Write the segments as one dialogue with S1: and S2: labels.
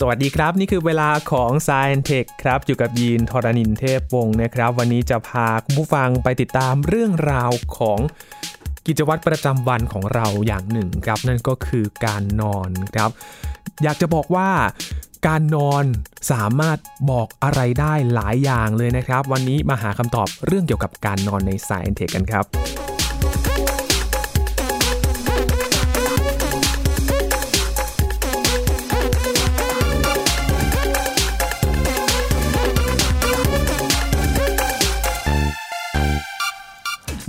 S1: สวัสดีครับ นี่คือเวลาของ s ซ e n t e c h ครับ อยู่กับยีนทรณินเทพวงศ์นะครับ วันนี้จะพาคุณผู้ฟังไปติดตามเรื่องราวของกิจวัตรประจำวันของเราอย่างหนึ่งครับ นั่นก็คือการนอนครับ อยากจะบอกว่าการนอนสามารถบอกอะไรได้หลายอย่างเลยนะครับ วันนี้มาหาคำตอบเรื่องเกี่ยวกับการนอนใน s าย e n t e c h กันครับ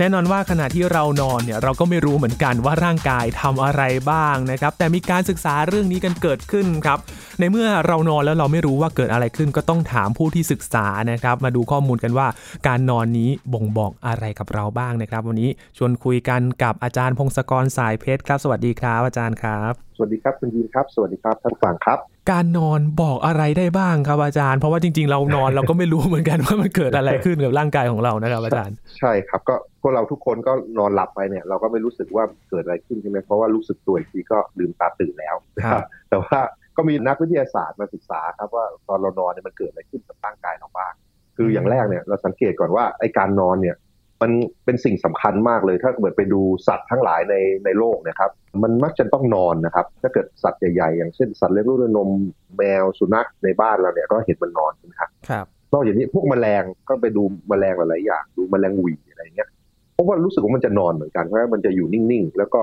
S1: แน่นอนว่าขณะที่เรานอนเนี่ยเราก็ไม่รู้เหมือนกันว่าร่างกายทำอะไรบ้างนะครับ แต่มีการศึกษาเรื่องนี้กันเกิดขึ้นครับ ในเมื่อเรานอนแล้วเราไม่รู้ว่าเกิดอะไรขึ้น ก็ต้องถามผู้ที่ศึกษานะครับ มาดูข้อมูลกันว่า การนอนนี้บ่งบอกอะไรกับเราบ้างนะครับ วันนี้ชวนคุยกันกับอาจารย์พงศกรสายเพชรครับ สวัสดีครับอาจารย์ครับ
S2: สวัสดีครับคุณยีนครับ สวัสดีครับท่านฟังครับ
S1: การนอนบอกอะไรได้บ้างครับอาจารย์ เพราะว่าจริง ๆ เรานอนเราก็ไม่รู้เหมือนกันว่ามันเกิดอะไรขึ้นกับร่างกายของเรานะครับอาจารย์
S2: ใช่ครับ ก็พวกเราทุกคนก็นอนหลับไปเนี่ย เราก็ไม่รู้สึกว่าเกิดอะไรขึ้นใช่ไหมเพราะว่ารู้สึกตัวอีกทีก็ลืมตาตื่นแล้วนะครับแต่ว่าก็มีนักวิทยาศาสตร์มาศึกษาครับว่าตอนเรานอนเนี่ยมันเกิดอะไรขึ้นกับร่างกายเราบ้างคืออย่างแรกเนี่ยเราสังเกตก่อนว่าไอการนอนเนี่ย มันเป็นสิ่งสำคัญมากเลย ถ้าเกิดไปดูสัตว์ทั้งหลายในในโลกนะครับ มันมักจะต้องนอนนะครับ ถ้าเกิดสัตว์ใหญ่ๆอย่างเช่นสัตว์เลี้ยงลูกด้วยนมแมวสุนัขในบ้านเราเนี่ยก็เห็นมันนอนนะครับ
S1: ครับ
S2: นอกจากนี้พวกแมลงก็ไปดูแมลงหลายๆอย่างดูแมลงหวีอะไรเงี้ยเพราะว่ารู้สึกว่ามันจะนอนเหมือนกันเพราะว่ามันจะอยู่นิ่งๆ แล้วก็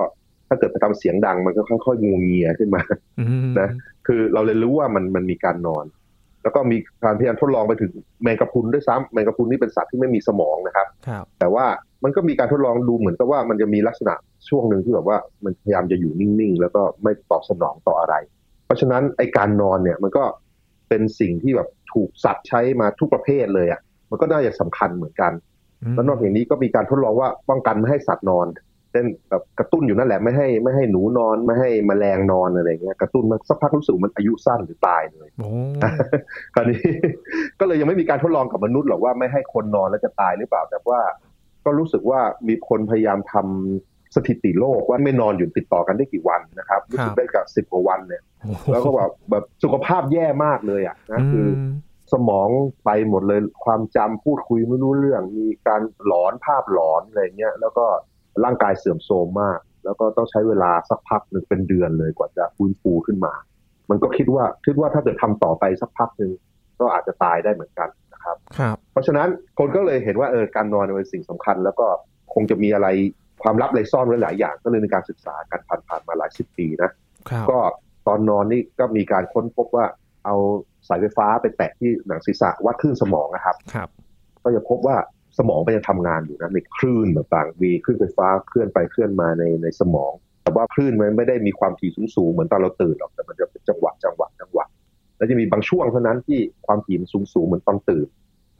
S2: ถ้าเกิดไปทำเสียงดังมันก็ค่อยๆงูเงียขึ้นมา
S1: อืม
S2: นะคือเราเลยรู้ว่ามันมันมีการนอน แล้วก็มีการพยายามทดลองไปถึงแมงกะพรุนด้วยซ้ำแมงกะพรุนนี่เป็นสัตว์ที่ไม่มีสมองนะครับ
S1: ครับ
S2: แต่ว่ามันก็มีการทดลองดูเหมือนกับว่ามันจะมีลักษณะช่วงหนึ่งที่แบบว่ามันพยายามจะอยู่นิ่งๆ แล้วก็ไม่ตอบสนองต่ออะไร เพราะฉะนั้นไอการนอนเนี่ยมันก็เป็นสิ่งที่แบบถูกสัตว์ใช้มาทุกประเภทเลยอะมันก็น่าจะสำคัญเหมือนกัน แล้วนอกจากนี้ก็มีการทดลองว่าป้องกันไม่ให้สัตว์นอนเช่นแบบกระตุ้นอยู่นั่นแหละไม่ให้ไม่ให้หนูนอนไม่ให้แมลงนอนอะไรเงี้ยกระตุ้นมันสักพักรู้สึกมันอายุสั้นหรือตายเลย
S1: โอ้
S2: คราวนี้ก็เลยยังไม่มีการทดลองกับมนุษย์หรอกว่าไม่ให้คนนอนแล้วจะตายหรือเปล่า แต่ว่า ก็รู้สึกว่ามีคนพยายามทำสถิติโลกว่าไม่นอนอยู่ติดต่อกันได้กี่วันนะครับรู้สึกได้กับสิบกว่าวันเนี่ย แล้วก็แบบแบบสุขภาพแย่มากเลยอะนะคืออ
S1: ม
S2: สมองไปหมดเลยความจำพูดคุยไม่รู้เรื่อง มีการหลอนภาพหลอนอะไรเงี้ยแล้วก็ ร่างกายเสื่อมโทรมมาก แล้วก็ต้องใช้เวลาสักพักหนึ่งเป็นเดือนเลยกว่าจะฟื้นฟูขึ้นมา มันก็คิดว่าคิดว่าถ้าเกิดทำต่อไปสักพักหนึ่งก็อาจจะตายได้เหมือนกันนะครับ
S1: ครับ
S2: เพราะฉะนั้นคนก็เลยเห็นว่าเออการนอนเป็นสิ่งสำคัญ แล้วก็คงจะมีอะไรความลับอะไรซ่อนไว้หลายอย่าง ก็เลยมีการศึกษากันผ่านๆมาหลายสิบปีนะ
S1: ครับ
S2: ก็ตอนนอนนี่ก็มีการค้นพบว่าเอาสายไฟฟ้าไปแตะที่หนังศีรษะวัดคลื่นสมองนะครับ
S1: ครับ
S2: ก็จะพบว่า สมองมันยังทำงานอยู่นะมีคลื่นต่างๆมีคลื่นไฟฟ้าเคลื่อนไปเคลื่อนมาในในสมอง แต่ว่าคลื่นมันไม่ได้มีความถี่สูงๆเหมือนตอนเราตื่นหรอกแต่มันจะเป็นจังหวะจังหวะจังหวะแล้วจะมีบางช่วงเท่านั้นที่ความถี่มันสูงๆเหมือนตอนตื่น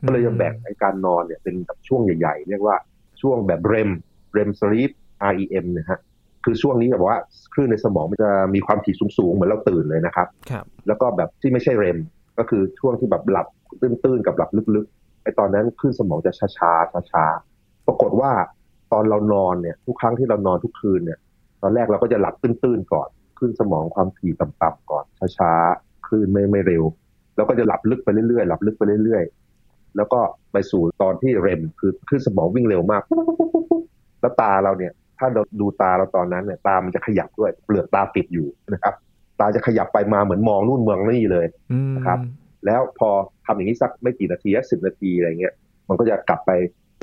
S2: ก็เลยจะแบ่งไอ้การนอนเนี่ยเป็นแบบช่วงใหญ่ๆ เรียกว่าช่วงแบบ REM REM sleep REM นะฮะคือช่วงนี้แบบว่าคลื่นในสมองมันจะมีความถี่สูงๆ เหมือนเราตื่นเลยนะครับ
S1: ครับ
S2: แล้วก็แบบที่ไม่ใช่ REM ก็คือช่วงที่แบบหลับตื้นๆกับหลับลึกๆ ไอ้ตอนนั้นคลื่นสมองจะช้าๆช้าๆปรากฏว่าตอนเรานอนเนี่ยทุกครั้งที่เรานอนทุกคืนเนี่ย ตอนแรกเราก็จะหลับตื้นๆก่อนคลื่นสมองความถี่ต่ำๆก่อนช้าๆคลื่นไม่ไม่เร็ว แล้วก็จะหลับลึกไปเรื่อยๆหลับลึกไปเรื่อยๆแล้วก็ไปสู่ตอนที่เรมคือคลื่นสมองวิ่งเร็วมากแล้วตาเราเนี่ย ถ้าเราดูตาเราตอนนั้นเนี่ย ตามันจะขยับด้วย เปลือกตาปิดอยู่นะครับ ตาจะขยับไปมาเหมือนมองนู่นเมืองนี่เลย
S1: อืม
S2: ครับ แล้วพอทำอย่างนี้สักไม่กี่นาทีสิบนาทีอะไรเงี้ยมันก็จะกลับไป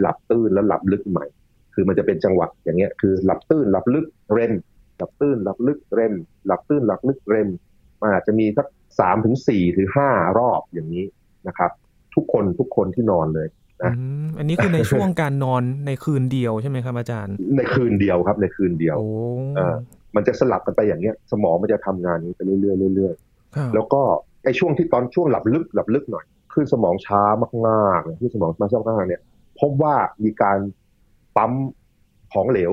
S2: หลับตื้นแล้วหลับลึกใหม่ คือมันจะเป็นจังหวะอย่างเงี้ยคือหลับตื้นหลับลึกเรมหลับตื้นหลับลึกเรมหลับตื้นหลับลึกเรมมันอาจจะมีสักสามถึงสี่ถึงห้ารอบอย่างนี้นะครับ ทุกคนทุกคนที่นอนเลย
S1: อืมอันนี้คือในช่วงการนอนในคืนเดียวใช่ไหมครับอาจารย์
S2: ในคืนเดียวครับ ในคืนเดียว
S1: โอ้
S2: เออมันจะสลับกันไปอย่างเงี้ย สมองมันจะทำงานนี้ไปเรื่อยๆเรื่อยๆ
S1: ครับ
S2: แล้วก็ ไอ้ช่วงที่ตอนช่วงหลับลึกหลับลึกหน่อยคลื่นสมองช้ามากๆเนี่ยคลื่นสมองมาช้ามากๆเนี่ย พบว่ามีการปั๊มของเหลว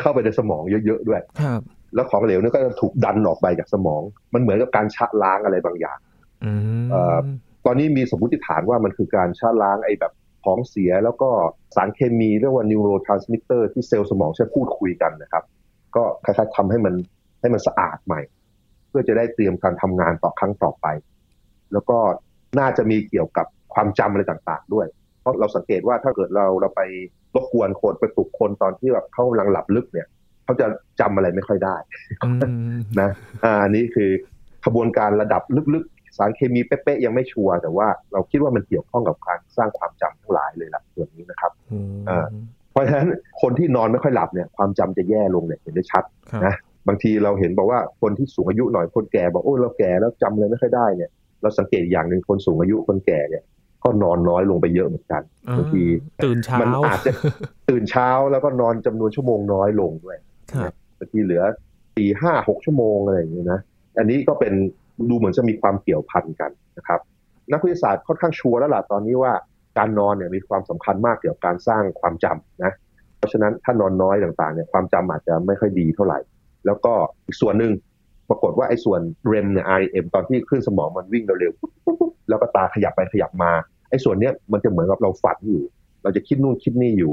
S2: เข้าไปในสมองเยอะๆด้วย
S1: ครับ
S2: แล้วของเหลวเนี่ยก็จะถูกดันออกไปจากสมอง มันเหมือนกับการชะล้างอะไรบางอย่าง
S1: อืม
S2: เอ่อตอนนี้มีสมมติฐานว่ามันคือการชะล้างไอ้แบบของเสียแล้วก็สารเคมีเรียกว่า neurotransmitter ที่เซลล์สมองใช้พูดคุยกันนะครับ ก็คล้ายๆทำให้มันให้มันสะอาดใหม่ พื่อจะได้เตรียมการทำงานต่อครั้งต่อไป แล้วก็น่าจะมีเกี่ยวกับความจำอะไรต่างๆ ด้วย เพราะเราสังเกตว่าถ้าเกิดเราเราไปรบกวนคนไปปลุกคนตอนที่แบบเขากำลังหลับลึกเนี่ยเขาจะจำอะไรไม่ค่อยได้
S1: อืม
S2: นะอ่าอันนี้คือขบวนการระดับลึกๆ สารเคมีเป๊ะๆยังไม่ชัวร์แต่ว่าเราคิดว่ามันเกี่ยวข้องกับการสร้างความจำทั้งหลายเลยล่ะส่วนนี้นะครับ
S1: อืม
S2: อ่าเพราะฉะนั้นคนที่นอนไม่ค่อยหลับเนี่ยความจำจะแย่ลงเนี่ยเห็นได้ชัด
S1: ครับ
S2: นะ บางทีเราเห็นบอกว่าคนที่สูงอายุหน่อยคนแก่บอกโอ้เราแก่แล้วจำอะไรไม่ค่อยได้เนี่ยเราสังเกตอย่างหนึ่งคนสูงอายุคนแก่เนี่ย ก็นอนน้อยลงไปเยอะเหมือนกันบางที
S1: ตื่นเช้า
S2: มันอาจจะตื่นเช้าแล้วก็นอนจำนวนชั่วโมงน้อยลงด้วย
S1: ครับ
S2: บางทีเหลือสี่ห้าหกชั่วโมงอะไรอย่างเงี้ยนะอันนี้ก็เป็นดูเหมือนจะมีความเกี่ยวพันกันนะครับ นักวิทยาศาสตร์ค่อนข้างชัวร์แล้วล่ะตอนนี้ว่าการนอนเนี่ยมีความสำคัญมากเกี่ยวกับการสร้างความจำนะ เพราะฉะนั้นถ้านอนน้อยต่างๆเนี่ยความจำอาจจะไม่ค่อยดีเท่าไหร่ แล้วก็อีกส่วนหนึ่งปรากฏว่าไอ้ส่วน REM เนี่ย REM ตอนที่ขึ้นสมองมันวิ่งเร็วๆปุ๊บปุ๊บปุ๊บแล้วก็ตาขยับไปขยับมาไอ้ส่วนเนี้ยมันจะเหมือนกับเราฝันอยู่ เราจะคิดนู่นคิดนี่อยู่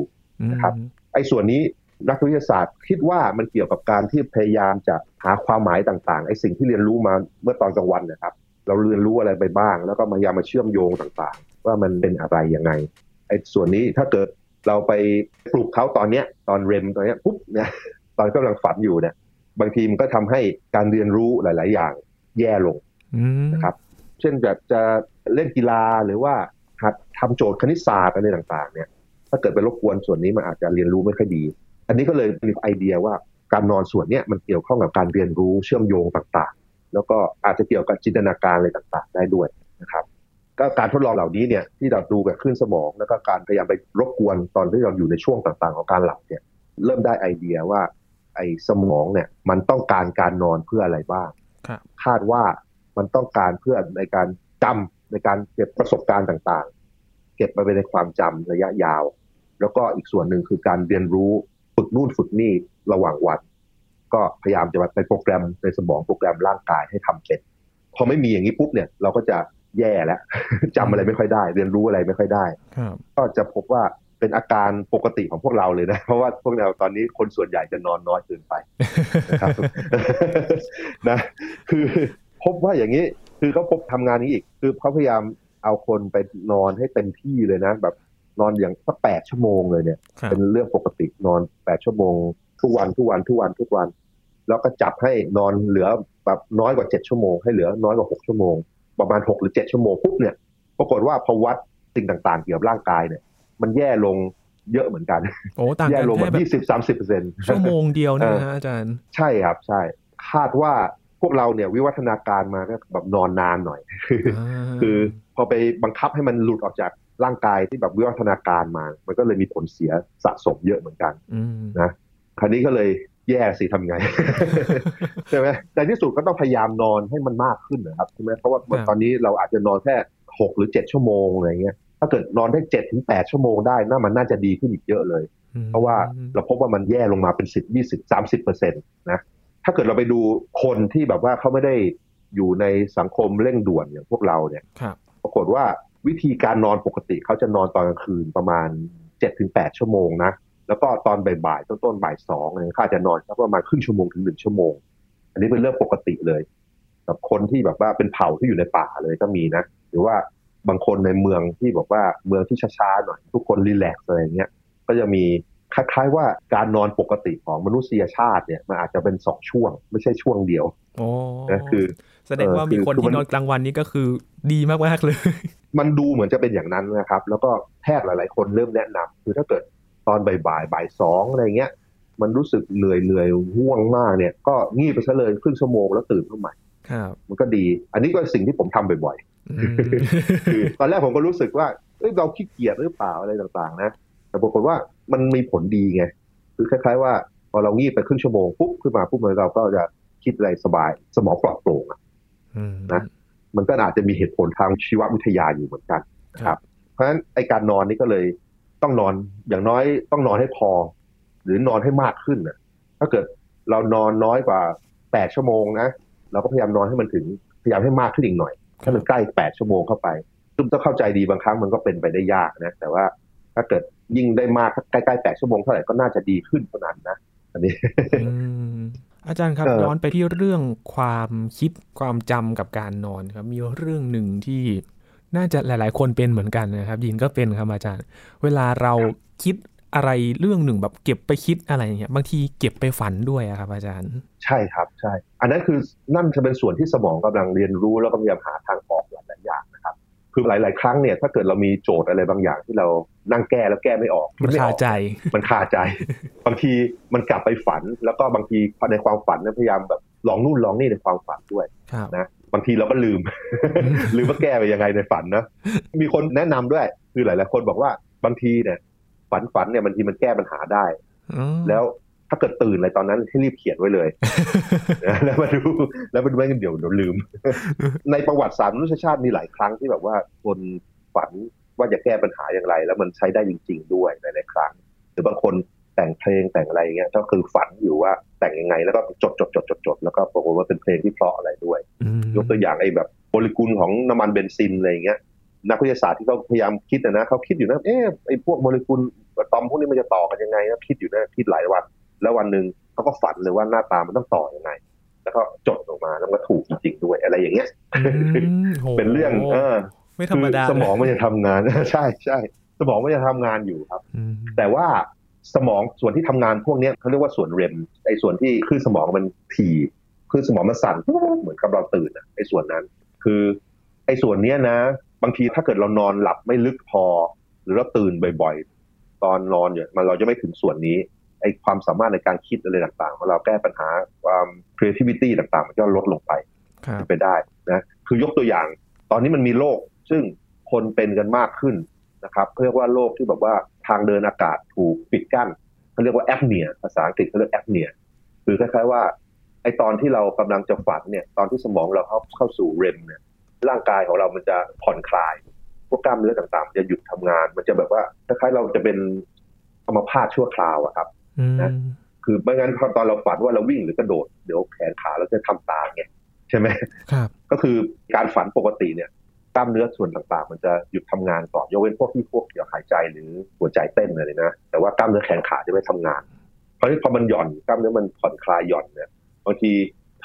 S2: นะครับไอ้ส่วนนี้นักวิทยาศาสตร์คิดว่ามันเกี่ยวกับการที่พยายามจะหาความหมายต่างๆไอ้สิ่งที่เรียนรู้มาเมื่อตอนกลางวันนะครับ เราเรียนรู้อะไรไปบ้าง แล้วก็พยายามมาเชื่อมโยงต่างๆ ว่ามันเป็นอะไรยังไงไอ้ส่วนนี้ถ้าเกิดเราไปปลุกเขาตอนเนี้ยตอนเรมตอนเนี้ยปุ๊บเนี่ยตอนกำลังฝันอยู่เนี่ย บางทีมันก็ทำให้การเรียนรู้หลาย ๆ อย่างแย่ลง
S1: อืม
S2: นะครับ เช่นแบบจะเล่นกีฬาหรือว่าหัดทำโจทย์คณิตศาสตร์อะไรต่าง ๆ เนี่ย ถ้าเกิดไปรบกวนส่วนนี้มันอาจจะเรียนรู้ไม่ค่อยดี อันนี้ก็เลยมีไอเดียว่าการนอนส่วนเนี้ยมันเกี่ยวข้องกับการเรียนรู้เชื่อมโยงต่างๆ แล้วก็อาจจะเกี่ยวกับจินตนาการอะไรต่าง ๆ ได้ด้วยนะครับก็การทดลองเหล่านี้เนี่ยที่เราดูกับคลื่นสมอง แล้วก็การพยายามไปรบกวนตอนที่เราอยู่ในช่วงต่างๆ ของการหลับเนี่ยเริ่มได้ไอเดียว่า ไอ้สมองเนี่ย มันต้องการการนอนเพื่ออะไรบ้าง
S1: ครับ
S2: คาดว่ามันต้องการเพื่อในการจำในการเก็บประสบการณ์ต่างๆ เก็บมาเป็นในความจำระยะยาว แล้วก็อีกส่วนหนึ่งคือการเรียนรู้ฝึกนู่นฝึกนี่ระหว่างวัน ก็พยายามจะไปโปรแกรมในสมองโปรแกรมร่างกายให้ทำเป็นพอไม่มีอย่างนี้ปุ๊บเนี่ย เราก็จะแย่แล้วจำอะไรไม่ค่อยได้ เรียนรู้อะไรไม่ค่อยได้
S1: ครับ
S2: ก็จะพบว่า เป็นอาการปกติของพวกเราเลยนะ เพราะว่าพวกเราตอนนี้คนส่วนใหญ่จะนอนน้อยเกินไปนะครับนะคือพบว่าอย่างนี้ คือเขาพบทำงานนี้อีก คือเขาพยายามเอาคนไปนอนให้เต็มที่เลยนะ แบบนอนอย่างสักแปดชั่วโมงเลยเนี่ย
S1: ครับ
S2: เป็นเรื่องปกตินอนแปดชั่วโมง ทุกวันทุกวันทุกวันทุกวัน แล้วก็จับให้นอนเหลือแบบน้อยกว่าเจ็ดชั่วโมงให้เหลือน้อยกว่าหกชั่วโมง ประมาณหกหรือเจ็ดชั่วโมงปุ๊บเนี่ยปรากฏว่าพอวัดสิ่งต่างๆ เกี่ยวกับร่างกายเนี่ย มันแย่ลงเยอะเหมือนกัน
S1: โอ้ต่าง
S2: แย่
S1: กัน
S2: ลงแบ
S1: แค่
S2: บ
S1: แบบ
S2: ยี่สิบสามสิบเปอร์เซ็นต์
S1: ชั่วโมงเดียวเนี่ยนะฮะอาจารย์
S2: ใช่ครับใช่ คาดว่าพวกเราเนี่ยวิวัฒนาการมาก็แบบนอนนานหน่อย คือพอไปบังคับให้มันหลุดออกจากร่างกายที่แบบวิวัฒนาการมา มันก็เลยมีผลเสียสะสมเยอะเหมือนกัน
S1: อืม
S2: นะคราวนี้ก็เลยแย่สิทำไงใช่ไหมแต่ที่สุดก็ต้องพยายามนอนให้มันมากขึ้นนะครับใช่ไหมเพราะว่าตอนนี้เราอาจจะนอนแค่หกหรือเจ็ดชั่วโมงอะไรเงี้ย ถ้าเกิดนอนได้เจ็ดถึงแปดชั่วโมงได้น่ามันน่าจะดีขึ้นอีกเยอะเลย เพราะว่าเราพบว่ามันแย่ลงมาเป็นสิบยี่สิบสามสิบเปอร์เซ็นตนะถ้าเกิดเราไปดูคนที่แบบว่าเขาไม่ได้อยู่ในสังคมเร่งด่วนอย่างพวกเราเนี่ย
S1: ครับ
S2: ปรากฏว่าวิธีการนอนปกติเขาจะนอนตอนกลางคืนประมาณเจ็ดถึงแปดชั่วโมงนะแล้วก็ตอนบ่ายๆต้นๆบ่ายสองเนี่ยเขาอาจจะนอนสักประมาณครึ่งชั่วโมงถึงหนึ่งชั่วโมง อันนี้เป็นเรื่องปกติเลยกับคนที่แบบว่าเป็นเผ่าที่อยู่ในป่าเลยก็มีนะ หรือว่า บางคนในเมืองที่บอกว่าเมืองที่ช้าๆหน่อยทุกคนรีแลกซ์อะไรอย่างเงี้ยก็จะมีคล้ายๆว่าการนอนปกติของมนุษยชาติเนี่ยมันอาจจะเป็นสองช่วง ไม่ใช่ช่วงเดียว
S1: โอ้
S2: นะคือ
S1: แสดงว่ามีคน
S2: คือมัน
S1: ที่นอนกลางวันนี้ก็คือดีมากๆเลย
S2: มันดูเหมือนจะเป็นอย่างนั้นนะครับ แล้วก็แพทย์หลายๆ คนเริ่มแนะนำคือถ้าเกิดตอนบ่ายๆบ่ายสองอะไรเงี้ย มันรู้สึกเหนื่อยเหนื่อยง่วงมากเนี่ย ก็งีบไปซะเลยครึ่งชั่วโมงแล้วตื่นขึ้นใหม่
S1: ครับ
S2: มันก็ดี อันนี้ก็สิ่งที่ผมทำบ่อย
S1: อืม
S2: ๆคือตอนแรกผมก็รู้สึกว่าเอ้ยเราขี้เกียจหรือเปล่าอะไรต่างๆ นะ แต่ปรากฏว่ามันมีผลดีไง คือคล้าย ๆ ว่าพอเรางีบไปครึ่งชั่วโมงปุ๊บขึ้นมาปุ๊บเราก็จะคิดอะไรสบาย สมองปลอดโปร่งอะ
S1: อืม
S2: นะมันก็อาจจะมีเหตุผลทางชีววิทยาอยู่เหมือนกันนะครับ เพราะฉะนั้นไอการนอนนี่ก็เลยต้องนอนอย่างน้อยต้องนอนให้พอ หรือนอนให้มากขึ้นนะถ้าเกิดเรานอนน้อยกว่าแปดชั่วโมงนะ เราก็พยายามนอนให้มันถึงพยายามให้มากขึ้นอีกหน่อยให้มันใกล้แปดชั่วโมงเข้าไปซึ่งต้องเข้าใจดีบางครั้งมันก็เป็นไปได้ยากนะแต่ว่าถ้าเกิดยิ่งได้มากใกล้ๆแปดชั่วโมงเท่าไหร่ก็น่าจะดีขึ้นเท่านั้นนะอันนี้
S1: อืมอาจารย์ครับย้อนไปที่เรื่องความคิดความจำกับการนอนครับ มีเรื่องหนึ่งที่น่าจะหลาย ๆ คนเป็นเหมือนกันนะครับ ยินก็เป็นครับอาจารย์ เวลาเราคิด อะไรเรื่องหนึ่งแบบเก็บไปคิดอะไรอย่างเงี้ยบางทีเก็บไปฝันด้วยครับ อาจารย์
S2: ใช่ครับใช่ อันนั้นคือนั่นจะเป็นส่วนที่สมองกำลังเรียนรู้แล้วก็พยายามหาทางออกหลายๆอย่างนะครับคือหลาย ๆ ครั้งเนี่ยถ้าเกิดเรามีโจทย์อะไรบางอย่างที่เรานั่งแก้แล้วแก้ไม่ออก
S1: มันคาใจ
S2: มันคาใจ บางทีมันกลับไปฝัน แล้วก็บางทีในความฝันเนี่ยพยายามแบบลองนู่นลองนี่ในความฝันด้วยนะบางทีเราก็ลืม ลืมว่าแก้ไปยังไงในฝันนะมีคนแนะนำด้วย คือหลาย ๆ คนบอกว่าบางทีเนี่ย ฝันฝันเนี่ยบางทีมันแก้ปัญหาได้แล้วถ้าเกิดตื่นอะไรตอนนั้นให้รีบเขียนไว้เลย แล้วมาดูแล้วมาดูไม่กันเดี๋ยวเดี๋ยวลืม ในประวัติศาสตร์มนุษยชาติมีหลายครั้งที่แบบว่าคนฝันว่าจะแก้ปัญหาอย่างไร แล้วมันใช้ได้จริง ๆ ด้วยในหลายครั้ง หรือบางคนแต่งเพลงแต่งอะไรเงี้ยก็คือฝันอยู่ว่าแต่งยังไง แล้วก็จดจดจดจดจดแล้วก็ปรากฏว่าเป็นเพลงที่เพราะอะไรด้วย ยกตัวอย่างไอ้แบบโมเลกุลของน้ำมันเบนซินอะไรเงี้ย นักวิทยาศาสตร์ที่เขาพยายามคิดนะเขาคิดอยู่นะเอ๊ะไอ้พวกโมเลกุลอะตอมพวกนี้มันจะต่อกันยังไงนะคิดอยู่นะคิดหลายวัน แล้ววันหนึ่งเขาก็ฝันเลยว่าหน้าตามันต้องต่อยังไง แล้วก็จดออกมาแล้วก็ถูกจริงๆด้วยอะไรอย่างเงี้ยเป็นเรื่อง เออ
S1: ไม่ธรรมดา
S2: สมองมันจะทำงานใช่ใช่สมองมันจะทำงานอยู่ครับ แต่ว่าสมองส่วนที่ทำงานพวกนี้เขาเรียกว่าส่วนเรมไอ้ส่วนที่คลื่นสมองมันถี่คลื่นสมองมันสั่นเหมือนกับเราตื่นอะไอ้ส่วนนั้น คือไอ้ส่วนเนี้ยนะ บางทีถ้าเกิดเรานอนหลับไม่ลึกพอ หรือเราตื่นบ่อยๆ ตอนนอนเนี่ยมันเราจะไม่ถึงส่วนนี้ไอ้ความสามารถในการคิดอะไรต่างๆของเราแก้ปัญหาความ creativity ต่างๆ มันก็ลดลงไปไปได้นะคือยกตัวอย่าง ตอนนี้มันมีโรคซึ่งคนเป็นกันมากขึ้นนะครับเรียกว่าโรคที่แบบว่าทางเดินอากาศถูกปิดกั้นเขาเรียกว่าแอปเนียภาษาอังกฤษเขาเรียกแอปเนียคือคล้ายๆว่าไอตอนที่เรากำลังจะฝันเนี่ยตอนที่สมองเราเข้าเข้าสู่เรมเนี่ย ร่างกายของเรามันจะผ่อนคลาย พวกกล้ามเนื้อต่างๆ จะหยุดทำงาน มันจะแบบว่าคล้ายๆเราจะเป็นอัมพาตชั่วคราวอะครับนะคือไม่งั้นตอนเราฝันว่าเราวิ่งหรือกระโดดเดี๋ยวแขนขาเราจะทำตามไงใช่ไหม
S1: ครับ
S2: ก็คือการฝันปกติเนี่ยกล้ามเนื้อส่วนต่างๆ มันจะหยุดทำงานก่อนยกเว้นพวกที่พวกเกี่ยวหายใจหรือหัวใจเต้นอะไรนะแต่ว่ากล้ามเนื้อแขนขาจะไม่ทำงาน เพราะที่พอมันหย่อนกล้ามเนื้อมันผ่อนคลายหย่อนเนี่ยบางที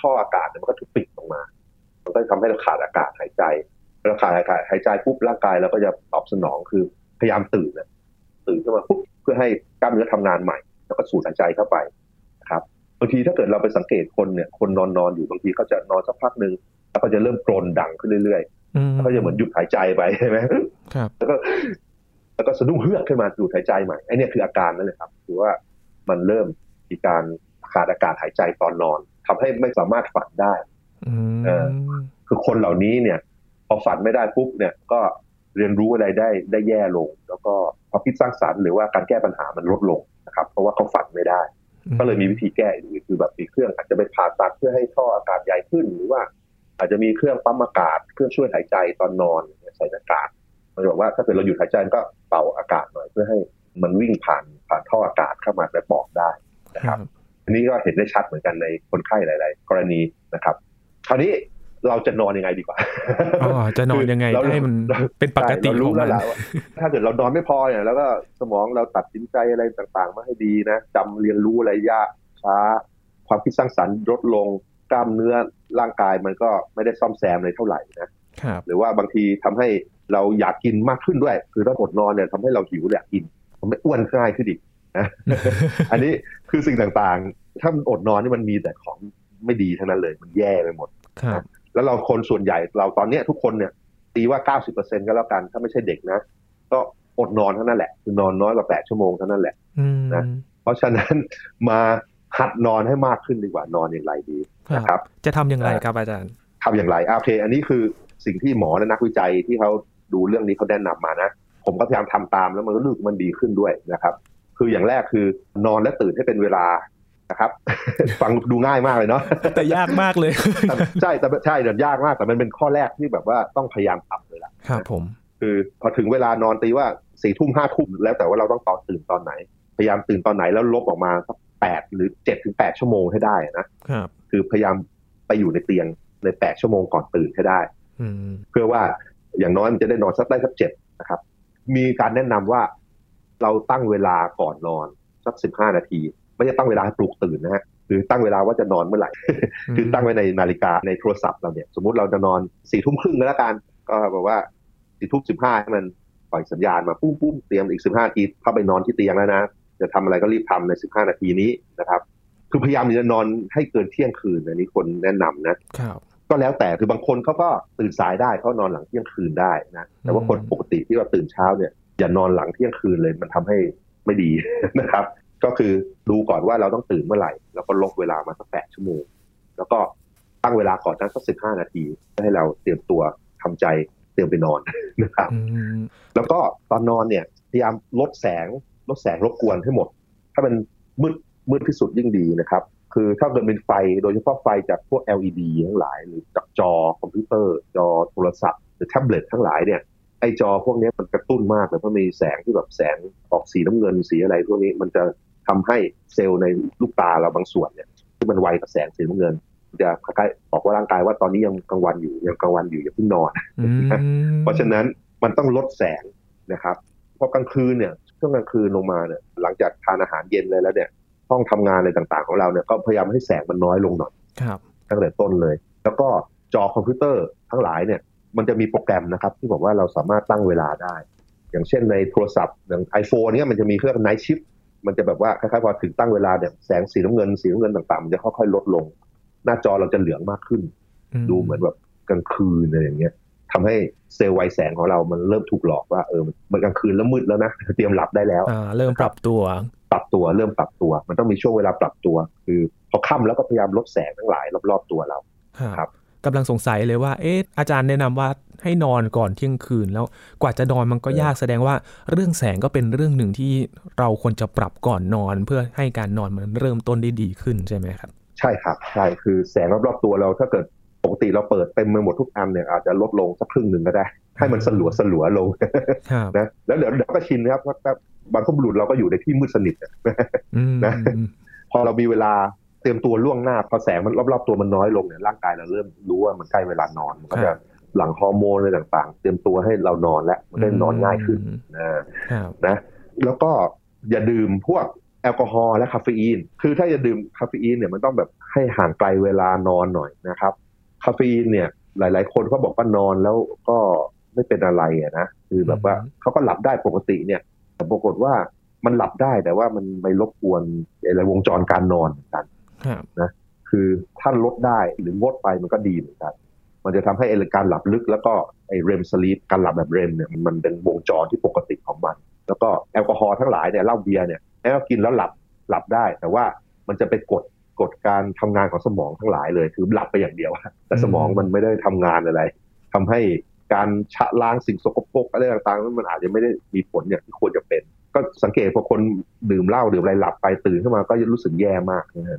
S2: ท่ออากาศเนี่ยมันก็ถูกปิดออกมา มันก็ทำให้เราขาดอากาศหายใจเราขาดอากาศหายใจปุ๊บร่างกายเราก็จะตอบสนองคือพยายามตื่นนะตื่นขึ้นมาปุ๊บเพื่อให้กล้ามเนื้อทำงานใหม่ แล้วก็สูดหายใจเข้าไปนะครับบางทีถ้าเกิดเราไปสังเกตคนเนี่ยคนนอนนอนอยู่บางทีเขาจะนอนสักพักหนึ่งแล้วก็จะเริ่มกรนดังขึ้นเรื่อยแล้วก็จะเหมือนหยุดหายใจไปใช่ไหม
S1: ครับ
S2: แล้วก็แล้วก็สะดุ้งเฮือกขึ้นมาหยุดหายใจใหม่ไอ้นี่คืออาการนั่นแหละครับคือว่ามันเริ่มมีการขาดอากาศหายใจตอนนอนทำให้ไม่สามารถฝันได้
S1: อ
S2: คือคนเหล่านี้เนี่ยพอฝันไม่ได้ปุ๊บเนี่ยก็เรียนรู้อะไรได้ได้แย่ลง แล้วก็ความคิดสร้างสรรค์หรือว่าการแก้ปัญหามันลดลงนะครับ เพราะว่าเขาฝันไม่ได้ ก็เลยมีวิธีแก้อื่นคือแบบมีเครื่องอาจจะไปผ่าตัดเพื่อให้ท่ออากาศใหญ่ขึ้น หรือว่า อาจจะมีเครื่องปั๊มอากาศ เครื่องช่วยหายใจตอนนอนใส่หน้ากากมันบอกว่าถ้าเกิดเราหยุดหายใจก็เป่าอากาศหน่อยเพื่อให้มันวิ่งผ่านผ่านท่ออากาศเข้ามาในปอดได้นะครับอันนี้ก็เห็นได้ชัดเหมือนกันในคนไข้หลาย ๆ กรณีนะครับ คราวนี้เราจะนอนยังไงดีกว่า
S1: อ๋อจะนอนยังไงให้มันเป็นปกติ
S2: รู้แล้วล่ะถ้าเกิดเรานอนไม่พอเนี่ยแล้วก็สมองเราตัดสินใจอะไรต่างๆ มาให้ดีนะจำเรียนรู้อะไรยากช้า ความคิดสร้างสรรค์ลดลงกล้ามเนื้อร่างกายมันก็ไม่ได้ซ่อมแซมเลยเท่าไหร่นะหรือว่าบางทีทำให้เราอยากกินมากขึ้นด้วย คือถ้าอดนอนเนี่ยทำให้เราหิวอยากกินทำให้อ้วนง่ายขึ้นอีกนะอันนี้คือสิ่งต่างๆ ถ้าอดนอนนี่มันมีแต่ของ ไม่ดีทั้งนั้นเลย มันแย่ไปหมดแล้วเราคนส่วนใหญ่เราตอนนี้ทุกคนเนี่ยตีว่าเก้าสิบเปอร์เซ็นก็แล้วกัน ถ้าไม่ใช่เด็กนะ ก็อดนอนเท่านั้นแหละ คือนอนน้อยกว่าแปดชั่วโมงเท่านั้นแหละนะเพราะฉะนั้นมาหัดนอนให้มากขึ้นดีกว่านอนอย่างไรดีนะครับ
S1: จะทำอย่างไรครับอาจารย์
S2: ทำอย่างไรโอเค อันนี้คือสิ่งที่หมอและนักวิจัยที่เขาดูเรื่องนี้เขาแนะนำมานะ ผมก็พยายามทำตามแล้วมันก็รู้สึกมันดีขึ้นด้วยนะครับ คืออย่างแรกคือนอนและตื่นให้เป็นเวลา นะครับ ฟังดูง่ายมากเลยเนาะ
S1: แต่ยากมากเลย
S2: ใช่แต่ใช่เดี๋ยวยากมากแต่มันเป็นข้อแรกที่แบบว่าต้องพยายามทำเลยล่ะ
S1: ครับผม
S2: คือพอถึงเวลานอนตีว่าสี่ทุ่มห้าทุ่มแล้วแต่ว่าเราต้องตอนตื่นตอนไหน พยายามตื่นตอนไหนแล้วลบออกมาสักแปดหรือเจ็ดถึงแปดชั่วโมงให้ได้นะครับคือพยายามไปอยู่ในเตียงในแปดชั่วโมงก่อนตื่นให้ได้เพื่อว่าอย่างน้อยมันจะได้นอนสักได้สักเจ็ดนะครับ มีการแนะนำว่าเราตั้งเวลาก่อนนอนสักสิบห้านาที ไม่ใช่ตั้งเวลาปลุกตื่นนะฮะคือตั้งเวลาว่าจะนอนเมื่อไหร่ คือตั้งไว้ในนาฬิกาในโทรศัพท์เราเนี่ย สมมุติเราจะนอนสี่ทุ่มครึ่งก็แล้วกัน ก็บอกว่าสี่ทุ่มสิบห้าให้มันปล่อยสัญญาณมาปุ้มปุ้มเตรียมอีกสิบห้านาทีเข้าไปนอนที่เตียงแล้วนะ จะทำอะไรก็รีบทำในสิบห้านาทีนี้นะครับ คือพยายามจะนอนให้เกินเที่ยงคืนอันนี้คนแนะนำนะ
S1: ครับ
S2: ก็แล้วแต่คือบางคนเขาก็ตื่นสายได้เขานอนหลังเที่ยงคืนได้นะแต่ว่าคนปกติที่ว่าตื่นเช้าเนี่ยอย่านอนหลังเที่ยงคืนเลยมันทำให้ไม่ดีนะครับ ก็คือดูก่อนว่าเราต้องตื่นเมื่อไหร่ แล้วก็ลบเวลามาสักแปดชั่วโมง แล้วก็ตั้งเวลาก่อนนั้นสักสิบห้านาทีเพื่อให้เราเตรียมตัวทำใจเตรียมไปนอนนะครับ
S1: อืม
S2: แล้วก็ตอนนอนเนี่ยพยายามลดแสงลดแสงรบกวนให้หมด ถ้ามันมืดมืดที่สุดยิ่งดีนะครับ คือถ้าเกิดเป็นไฟโดยเฉพาะไฟจากพวก LED ทั้งหลาย หรือจากจอคอมพิวเตอร์ จอโทรศัพท์ หรือแท็บเล็ตทั้งหลายเนี่ยไอจอพวกนี้มันกระตุ้นมากเลยเพราะมีแสงที่แบบแสงออกสีน้ำเงินสีอะไรพวกนี้มันจะทำให้เซลล์ในลูกตาเราบางส่วนเนี่ยที่มันไวกับแสงสีน้ำเงินมันจะคล้ายๆบอกว่าร่างกายว่าตอนนี้ยังกลางวันอยู่ยังกลางวันอยู่อย่าเพิ่งนอน
S1: อืม
S2: เพราะฉะนั้นมันต้องลดแสงนะครับเพราะกลางคืนเนี่ยช่วงกลางคืนลงมาเนี่ยหลังจากทานอาหารเย็นเลยแล้วเนี่ยห้องทำงานอะไรต่างๆของเราเนี่ยก็พยายามให้แสงมันน้อยลงหน่อย
S1: ครับ
S2: ตั้งแต่ต้นเลย แล้วก็จอคอมพิวเตอร์ทั้งหลายเนี่ย มันจะมีโปรแกรมนะครับ ที่บอกว่าเราสามารถตั้งเวลาได้ อย่างเช่นในโทรศัพท์อย่าง iPhone เนี่ยมันจะมีเครื่อง Night Shift มันจะแบบว่าคล้ายๆพอถึงตั้งเวลาเนี่ยแสงสีน้ำเงินสีน้ำเงินต่างๆ มันจะค่อยๆลดลง หน้าจอเราจะเหลืองมากขึ้น ดูเหมือนแบบกลางคืนอะไรอย่างเงี้ยทำให้เซลล์ไวแสงของเรามันเริ่มถูกหลอกว่าเออมันกลางคืนแล้วมืดแล้วนะเตรียมหลับได้แล้ว
S1: อ่าเริ่มปรับตัว
S2: ปรับตัวเริ่มปรับตัว มันต้องมีช่วงเวลาปรับตัว คือพอค่ำแล้วก็พยายามลดแสงทั้งหลายรอบๆตัวเราครับ
S1: กำลังสงสัยเลยว่า เอ๊ะอาจารย์แนะนำว่าให้นอนก่อนเที่ยงคืน แล้วกว่าจะนอนมันก็ยากแสดงว่าเรื่องแสงก็เป็นเรื่องหนึ่งที่เราควรจะปรับก่อนนอน เพื่อให้การนอนมันเริ่มต้นได้ดีขึ้นใช่ไหมครับ
S2: ใช่ครับใช่คือแสงรอบๆตัวเราถ้าเกิดปกติเราเปิดเต็มไปหมดทุกอันเนี่ยอาจจะลดลงสักครึ่งหนึ่งก็ได้ ให้มันสลัวสลัวๆลง
S1: ครับ
S2: นะแล้วเดี๋ยวเดี๋ยวก็ชินนะครับเพราะว่าบางคนบุรุษเราก็อยู่ในที่มืดสนิทอะ
S1: อืม
S2: นะพอเรามีเวลา เตรียมตัวล่วงหน้าพอแสงมันรอบๆตัวมันน้อยลงเนี่ยร่างกายเราเริ่มรู้ว่ามันใกล้เวลานอนมันก็จะหลั่งฮอร์โมนอะไรต่าง ๆ เตรียมตัวให้เรานอนแล้วมันได้นอนง่ายขึ้นนะครับนะ แล้วก็อย่าดื่มพวกแอลกอฮอล์และคาเฟอีน คือถ้าจะดื่มคาเฟอีนเนี่ยมันต้องแบบให้ห่างไกลเวลานอนหน่อยนะครับ คาเฟอีนเนี่ย หลาย ๆ คนเขาบอกว่านอนแล้วก็ไม่เป็นอะไรอะนะ คือแบบว่าเขาก็หลับได้ปกติเนี่ย แต่ปรากฏว่ามันหลับได้แต่ว่ามันไปรบกวนอะไรวงจรการนอนเหมือนกั น
S1: ครับ
S2: คือถ้าลดได้หรืองดไปมันก็ดีเหมือนกันมันจะทำให้ไอ้การหลับลึกแล้วก็ไอ้เรมสลีปการหลับแบบเรมเนี่ยมันเป็นวงจรที่ปกติของมัน แล้วก็แอลกอฮอล์ทั้งหลายเนี่ยเหล้าเบียร์เนี่ยแม้ว่ากินแล้วหลับหลับได้ แต่ว่ามันจะไปกดกดการทำงานของสมองทั้งหลายเลย คือหลับไปอย่างเดียว แต่สมองมันไม่ได้ทำงานอะไรทำให้การชะล้างสิ่งสกปรกอะไรต่างๆ มันอาจจะไม่ได้มีผลอย่างที่ควรจะเป็น ก็สังเกตพอคนดื่มเหล้าดื่มอะไรหลับไปตื่นขึ้นมาก็จะรู้สึกแย่มากนะฮะ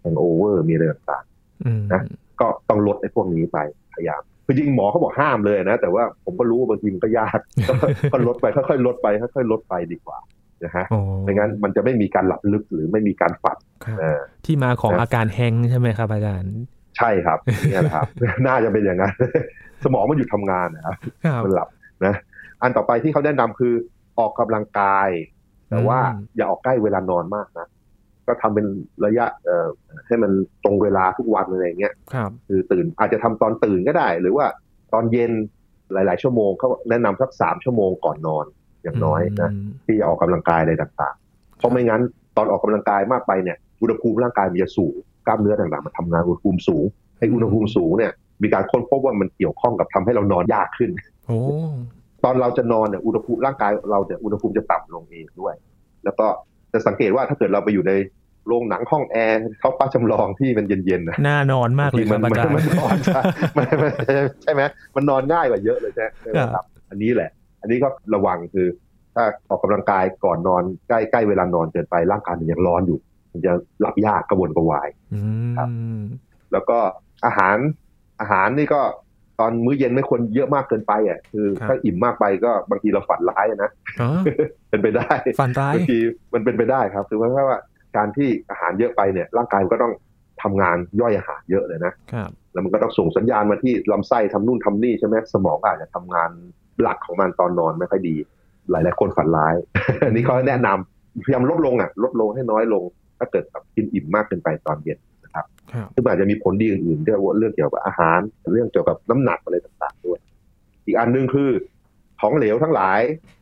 S2: hangover มีอะไรต่าง
S1: อืม
S2: นะๆก็ต้องลดไอ้พวกนี้ไปพยายามคือจริงหมอเขาบอกห้ามเลยนะ แต่ว่าผมก็รู้ว่าบางทีมันก็ยากก็ก็ลดไปค่อยๆลดไปค่อยๆลดไปดีกว่านะฮะ
S1: อ๋อ
S2: ไม่งั้นมันจะไม่มีการหลับลึกหรือไม่มีการฝัน
S1: ครับ
S2: เออ
S1: ที่มาของ
S2: นะ
S1: อาการแฮงก์ใช่ไหมครับอาจารย์
S2: ใช่ครับเนี่ยแหละครับ น่าจะเป็นอย่างนั้น สมองมันหยุดทำงานนะครับ
S1: ครับ
S2: มันหลับนะอันต่อไปที่เขาแนะนำคือออกกำลังกาย แต่ว่า
S1: อืม
S2: อย่าออกใกล้เวลานอนมากนะ ก็ทำเป็นระยะเอ่อให้มันตรงเวลาทุกวันอะไรอย่างเงี้ย
S1: ครับ
S2: คือตื่นอาจจะทำตอนตื่นก็ได้ หรือว่าตอนเย็นหลาย ๆ ชั่วโมงเขาแนะนำสักสามชั่วโมงก่อนนอนอย่างน้อยนะ
S1: ม
S2: ที่จะออกกำลังกายอะไรต่างๆ เพราะไม่งั้นตอนออกกำลังกายมากไปเนี่ยอุณหภูมิร่างกายมันจะสูงกล้ามเนื้อต่างๆมันทำงานอุณหภูมิสูงให้อุณหภูมิสูงเนี่ยมีการค้นพบว่ามันเกี่ยวข้องกับทำให้เรานอนยากขึ้น
S1: โอ้
S2: ตอนเราจะนอนเนี่ยอุณหภูมิร่างกายเราเนี่ยอุณหภูมิจะต่ำลงเองด้วย แล้วก็จะสังเกตว่าถ้าเกิดเราไปอยู่ใน โรงหนังห้องแอร์เข้าป้าจำลองที่มันเย็นๆนะ
S1: น่านอนมากเลยครับ
S2: มั
S1: อาจารย์
S2: มันนอนใช่มันมันใช่ไหมมันนอนง่ายกว่าเยอะเลยใช่ไหมครับ อันนี้แหละ อันนี้ก็ระวังคือ ถ้าออกกำลังกายก่อนนอนใกล้ใกล้เวลานอนเกินไปร่างกายมันยังร้อนอยู่ มันจะหลับยากกระวนกระวาย
S1: อื
S2: ครับ
S1: ม
S2: แล้วก็อาหารอาหารนี่ก็ตอนมื้อเย็นไม่ควรเยอะมากเกินไปอะคือถ้าอิ่มมากไปก็บางทีเราฝันร้ายอะนะ
S1: อ๋อ
S2: เป็นไปได้
S1: ฝันร้าย
S2: บางทีมันเป็นไปได้ครับ คือว่าว่า การที่อาหารเยอะไปเนี่ยร่างกายมันก็ต้องทำงานย่อยอาหารเยอะเลยนะ
S1: ครับ
S2: แล้วมันก็ต้องส่งสัญญาณมาที่ลำไส้ทำนู่นทำนี่ใช่ไหมสมองก็อาจจะทำงานหลักของมันตอนนอนไม่ค่อยดี หลายๆคนฝันร้ายอันนี้เขาแนะนำพยายามลดลงอะลดลงให้น้อยลง ถ้าเกิดแบบกินอิ่มมากเกินไปตอนเย็นนะครับ
S1: ครับ
S2: ซึ่งอาจจะมีผลดีอื่นๆด้วยเรื่องเกี่ยวกับอาหาร เรื่องเกี่ยวกับน้ำหนักอะไรต่างๆด้วย อีกอันหนึงคือของเหลวทั้งหลาย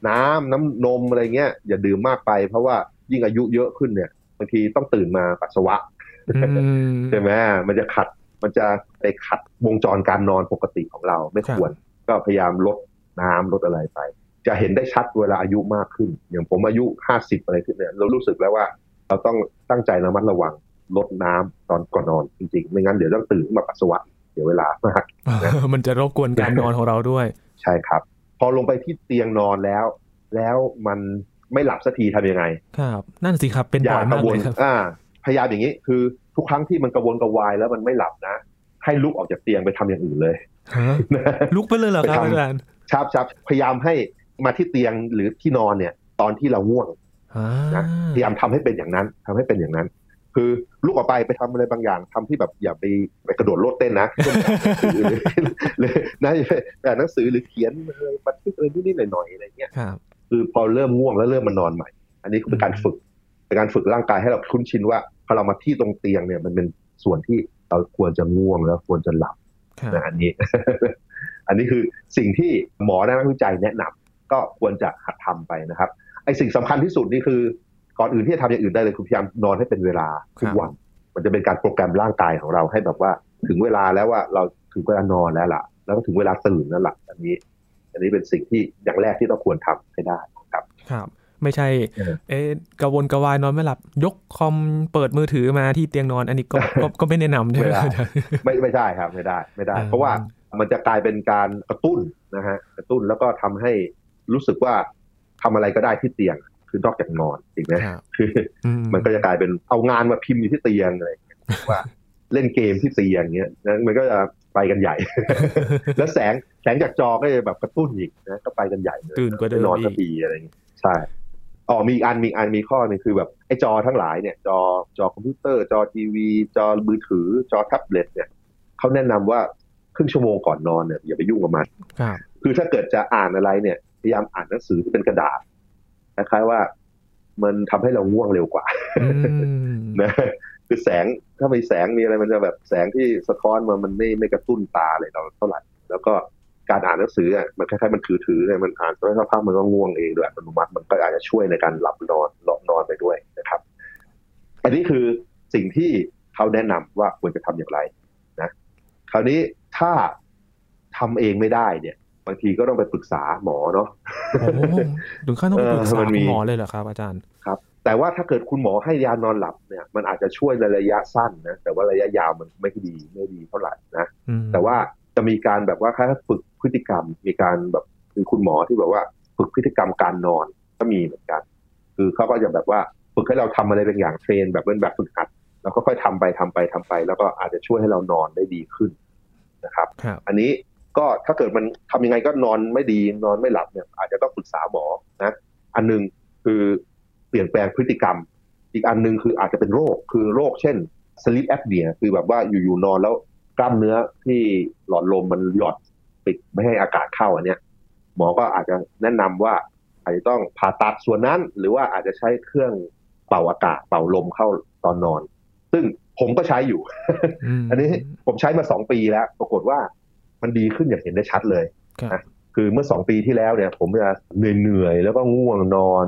S2: น้ำน้ำนมอะไรเงี้ยอย่าดื่มมากไป เพราะว่ายิ่งอายุเยอะขึ้นเนี่ย บางทีต้องตื่นมาปัสสาวะ
S1: อืม
S2: ใช่ไหมมันจะขัดมันจะไปขัดวงจรการนอนปกติของเราไม่ควร ก็พยายามลดน้ำลดอะไรไป จะเห็นได้ชัดเวลาอายุมากขึ้น อย่างผมอายุห้าสิบอะไรขึ้นเนี่ยเรารู้สึกแล้วว่า เราต้องตั้งใจระมัดระวังลดน้ำตอนก่อนนอนจริงๆ ไม่งั้นเดี๋ยวต้องตื่นมาปัสสาวะเสียเวลามาก
S1: มันจะรบกวนการนอนของเราด้วย
S2: ใช่ครับ พอลงไปที่เตียงนอนแล้ว แล้วมัน ไม่หลับสักทีทำยังไง
S1: ครับ นั่นสิครับเป็น
S2: อย่า
S1: บ่อย
S2: ก
S1: มา
S2: ระ
S1: ก
S2: ว
S1: เล
S2: น
S1: ยครับ
S2: อ่า พยายามอย่างนี้ คือทุกครั้งที่มันกระวนกระวายแล้วมันไม่หลับนะ ให้ลุกออกจากเตียงไปทำอย่างอื่นเลย
S1: ฮะลุกไปเลยเหรอครับ
S2: ไปทำ
S1: อาจารย์
S2: ชับชับพยายามให้มาที่เตียงหรือที่นอนเนี่ย ตอนที่เราง่วง
S1: อ่า
S2: นะพยายามทำให้เป็นอย่างนั้นทำให้เป็นอย่างนั้น คือลุกออกไปไปทำอะไรบางอย่างทำที่แบบอย่าไปไปกระโดดโลดเต้นนะหรือหรือนะอย่าไปอ่านหนังสือหรือเขียนอะไรบันทึกอะไรนิดๆหน่อยๆอะไรเงี้ย
S1: ครับ
S2: คือพอเริ่มง่วงแล้วเริ่มมานอนใหม่ อันนี้ก็เป็นการฝึกเป็นการฝึกร่างกายให้เราคุ้นชินว่าพอเรามาที่ตรงเตียงเนี่ยมันเป็นส่วนที่เราควรจะง่วงแล้วควรจะหลับ
S1: ครับ
S2: นะอันนี้ อันนี้คือสิ่งที่หมอนักวิจัยแนะนำก็ควรจะหัดทำไปนะครับไอสิ่งสำคัญที่สุดนี่คือ ก่อนอื่นที่จะทำอย่างอื่นได้เลยคือพยายามนอนให้เป็นเวลาทุกวัน มันจะเป็นการโปรแกรมร่างกายของเราให้แบบว่าถึงเวลาแล้วว่าเราถึงเวลานอนแล้วล่ะ แล้วก็ถึงเวลาตื่นแล้วล่ะอันนี้ อันนี้เป็นสิ่งที่อย่างแรกที่เราควรทำให้ได้ครับ
S1: ครับ ไม่ใช่
S2: เออ
S1: เอ๊ะกระวนกระวายนอนไม่หลับ ยกคอมเปิดมือถือมาที่เตียงนอน อันนี้ก็ก็ก็ไม่แนะนำใช่ไหม
S2: ไม่ได้
S1: อาจารย์
S2: ไม่ไม่ได้ครับไม่ได้ไม่ได้
S1: อ่า
S2: เพราะว่ามันจะกลายเป็นการกระตุ้นนะฮะกระตุ้นแล้วก็ทำให้รู้สึกว่าทำอะไรก็ได้ที่เตียงคือนอกจากนอนจริงไหม
S1: ครับ
S2: คือ
S1: อื
S2: มันก็จะกลายเป็นเอางานมาพิมพ์อยู่ที่เตียงอะไรอย่างเงี้ยว่าเล่นเกมที่เตียงเงี้ยนะมันก็จะ ไปกันใหญ่ แล้วแสงแสงจากจอก็จะแบบกระตุ้นอีกนะก็ไปกันใหญ่เลย
S1: ตื่นกว่าเดิม
S2: ไนอน
S1: อี
S2: สั
S1: ก
S2: กทีอะไรอย่างเงี้ยใช่อ๋อมีอีกอันมีอีกอันมีข้อหนึงคือแบบไอ้จอทั้งหลายเนี่ย จอจอคอมพิวเตอร์ จอทีวี จอมือถือ จอแท็บเล็ตเนี่ยเขาแนะนำว่าครึ่งชั่วโมงก่อนนอนเนี่ยอย่าไปยุ่งกับมัน
S1: ครับ
S2: คือถ้าเกิดจะอ่านอะไรเนี่ยพยายามอ่านหนังสือที่เป็นกระดาษคล้ายๆว่า มันทำให้เราง่วงเร็วกว่า
S1: อืม
S2: นะ คือแสงถ้ามีแสงมีอะไรมันจะแบบแสงที่สะท้อนมามันไม่ไม่กระตุ้นตาเลยเราเท่าไหร่แล้วก็การอ่านหนังสืออะมันคล้ายๆมันถือถือเนี่ยมันอ่านไปสักพักมันก็ง่วงเองโดยอัตโนมัติมันก็อาจจะช่วยในการหลับนอนหลับนอนไปด้วยนะครับ อันนี้คือสิ่งที่เขาแนะนำว่าควรจะทำอย่างไรนะคราวนี้ถ้าทำเองไม่ได้เนี่ย บางทีก็ต้องไปปรึกษาหมอเนาะ
S1: ถึงขั้นต้องไปปรึกษาคุณหมอเลยเหรอครับ อาจารย์
S2: แต่ว่าถ้าเกิดคุณหมอให้ยานอนหลับเนี่ย มันอาจจะช่วยในระยะสั้นนะแต่ว่าระยะยาวมันไม่ดีไม่ดีเท่าไหร่นะ
S1: อืม
S2: แต่ว่าจะมีการแบบว่าค่าฝึกพฤติกรรม มีการแบบคือคุณหมอที่แบบว่าฝึกพฤติกรรมการนอนก็มีเหมือนกัน คือเขาก็จะแบบว่าฝึกให้เราทำอะไรเป็นอย่างเทรน แบบเป็นแบบฝึกหัดแล้วก็ค่อยๆทำไปทำไปทำไป แล้วก็อาจจะช่วยให้เรานอนได้ดีขึ้นนะครับ
S1: ครับ
S2: อันนี้ก็ถ้าเกิดมันทำยังไงก็นอนไม่ดีนอนไม่หลับเนี่ยอาจจะต้องปรึกษาหมอนะ อันหนึงคือ เปลี่ยนแปลงพฤติกรรม อีกอันหนึงคืออาจจะเป็นโรค คือโรคเช่น sleep apnea คือแบบว่าอยู่ๆนอนแล้วกล้ามเนื้อที่หลอดลมมันหยอดปิดไม่ให้อากาศเข้าอันเนี้ยหมอก็อาจจะแนะนำว่าอาจจะต้องผ่าตัดส่วนนั้น หรือว่าอาจจะใช้เครื่องเป่าอากาศเป่าลมเข้าตอนนอน ซึ่งผมก็ใช้อยู่
S1: ม
S2: อันนี้ผมใช้มาสองปีแล้ว ปรากฏว่ามันดีขึ้นอย่างเห็นได้ชัดเลย
S1: ครับ
S2: คือเมื่อสองปีที่แล้วเนี่ย ผมจะเหนื่อยๆแล้วก็ง่วงนอน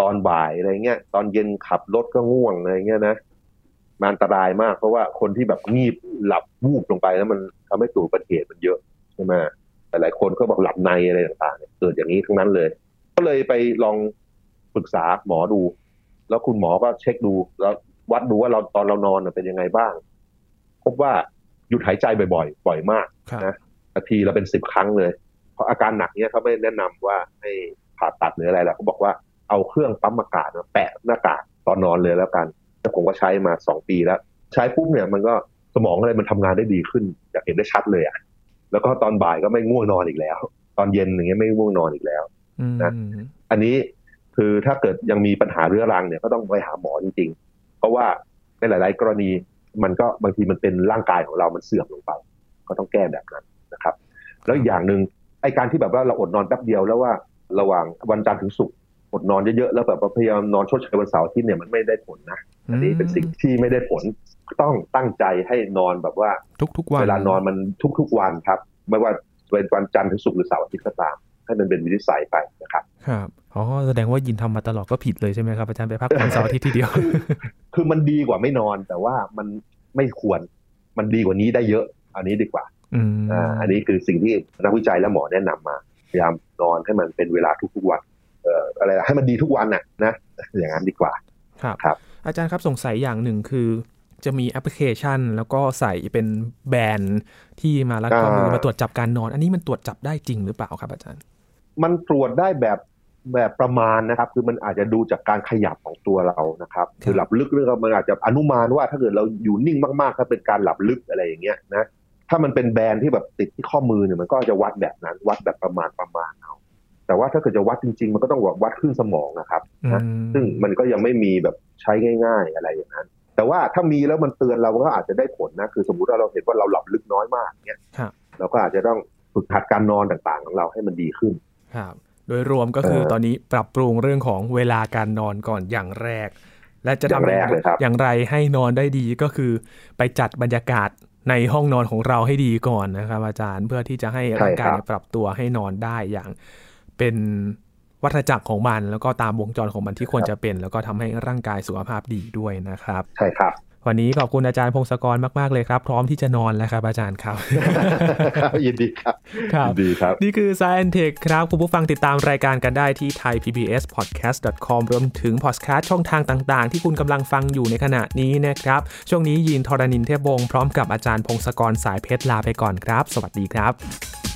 S2: ตอนบ่ายอะไรเงี้ยตอนเย็นขับรถก็ง่วงอะไรเงี้ยนะมันอันตรายมากเพราะว่าคนที่แบบงีบหลับวูบลงไปแล้วมันทำให้ตัวอุบัติเหตุมันเยอะใช่ไหมหลายๆคนก็บอกหลับในอะไรต่างๆเนี่ยเกิดอย่างนี้ทั้งนั้นเลย ก็เลยไปลองปรึกษาหมอดู แล้วคุณหมอก็เช็คดู แล้ววัดดูว่าเราตอนเรานอนน่ะเป็นยังไงบ้าง พบว่าหยุดหายใจบ่อยๆบ่อยมาก
S1: ครับ
S2: นะนาทีเราเป็นสิบครั้งเลย เพราะอาการหนักเนี้ยเขาไม่แนะนำว่าให้ผ่าตัดหรืออะไรแล้วเขาบอกว่า เอาเครื่องปั๊มอากาศมาแปะหน้ากากตอนนอนเลยแล้วกันแล้วผมก็ใช้มาสองปีแล้ว ใช้ปุ๊บเนี่ยมันก็สมองอะไรมันทำงานได้ดีขึ้นอยากเห็นได้ชัดเลยอะแล้วก็ตอนบ่ายก็ไม่ง่วงนอนอีกแล้ว ตอนเย็นอย่างเงี้ยไม่ง่วงนอนอีกแล้วนะอันนี้คือถ้าเกิดยังมีปัญหาเรื้อรังเนี่ยก็ต้องไปหาหมอจริง ๆ เพราะว่าในหลาย ๆ กรณีมันก็บางทีมันเป็นร่างกายของเรามันเสื่อมลงไป ก็ต้องแก้แบบนั้นนะครับ แล้วอีกอย่างหนึ่งไอการที่แบบว่าเราอดนอนแป๊บเดียวแล้วว่าระหว่างวันจันทร์ถึงศุกร์ อดนอนเยอะๆแล้วแบบว่าพยายามนอนชดเชยวันเสาร์อาทิตย์เนี่ยมันไม่ได้ผลนะอันนี้เป็นสิ่งที่ไม่ได้ผลต้องตั้งใจให้นอนแบบว่า
S1: ทุกๆวัน
S2: เวลานอนมันทุกๆวันครับ ไม่ว่าเป็นวันจันทร์ถึงศุกร์หรือเสาร์อาทิตย์ก็ตามให้มันเป็นวินิสัยไปนะครับ
S1: ครับอ๋อแสดงว่ายินทำมาตลอดก็ผิดเลยใช่ไหมครับอาจารย์ไปพักวันเสาร์อาทิตย์ทีเดียว
S2: คือมันดีกว่าไม่นอนแต่ว่ามันไม่ควรมันดีกว่านี้ได้เยอะ อันนี้ดีกว่า
S1: อืม
S2: อ่าอันนี้คือสิ่งที่นักวิจัยและหมอแนะนำมาพยายามนอนให้มันเป็นเวลาทุกๆวันเอ่ออะไรให้มันดีทุกวันน่ะนะอย่างนั้นดีกว่า
S1: ครับ
S2: ครับ
S1: อาจารย์ครับสงสัยอย่างหนึ่งคือจะมีแอปพลิเคชัน แล้วก็ใส่เป็นแบรนด์ที่มาลัดข้อมือ
S2: อ่าม
S1: มาตรวจจับการนอน อันนี้มันตรวจจับได้จริงหรือเปล่าครับอาจารย์
S2: มันตรวจได้แบบแบบประมาณนะครับ คือมันอาจจะดูจากการขยับของตัวเรานะครับคือหลับลึกเรื่องมันอาจจะอนุมานว่าถ้าเกิดเราอยู่นิ่งมากๆ ถ้าเป็นการหลับลึกอะไรอย่างเงี้ยนะถ้ามันเป็นแบรนด์ที่แบบติดที่ข้อมือเนี่ยมันก็จะวัดแบบนั้น วัดแบบประมาณประมาณเอา แต่ว่าถ้าเกิดจะวัดจริง ๆ มันก็ต้องวัดขึ้นสมองนะครับ
S1: อื
S2: นะ
S1: ม
S2: ซึ่งมันก็ยังไม่มีแบบใช้ง่าย ๆ อะไรอย่างนั้น แต่ว่าถ้ามีแล้วมันเตือนเราก็อาจจะได้ผลนะคือสมมุติว่าเราเห็นว่าเราหลับลึกน้อยมากเนี้ย
S1: ครับ
S2: เราก็อาจจะต้องฝึกหัดการนอนต่างๆ ของเราให้มันดีขึ้น
S1: ครับโดยรวมก็คือ
S2: เออ
S1: ตอนนี้ปรับปรุงเรื่องของเวลาการนอนก่อนอย่างแรก และจะ
S2: อย่าง
S1: ทำ
S2: แรกเลยครับ
S1: อย่างไรให้นอนได้ดีก็คือ ไปจัดบรรยากาศในห้องนอนของเราให้ดีก่อนนะครับอาจารย์เพื่อที่จะให้ร่างกายเนี่ยปรับตัวให้นอนได้อย่าง เป็นวัฏจักรของมันแล้วก็ตามวงจรของมันที่ควรจะเป็น แล้วก็ทำให้ร่างกายสุขภาพดีด้วยนะครับ
S2: ใช่ครับ
S1: วันนี้ขอบคุณอาจารย์พงศกรมาก ๆ เลยครับ พร้อมที่จะนอนแล้วครับ อาจารย์ครับ
S2: ครับ ยินดีครับ
S1: ครับ
S2: ยินดีครับ
S1: นี่คือ Science Tech ครับ คุณผู้ฟังติดตามรายการกันได้ที่ thaipbspodcast.com รวมถึงพอดแคสต์ช่องทางต่าง ๆ ที่คุณกำลังฟังอยู่ในขณะนี้นะครับ ช่วงนี้ยินทรณินเทพวงศ์พร้อมกับอาจารย์พงศกรสายเพชรลาไปก่อนครับ สวัสดีครับ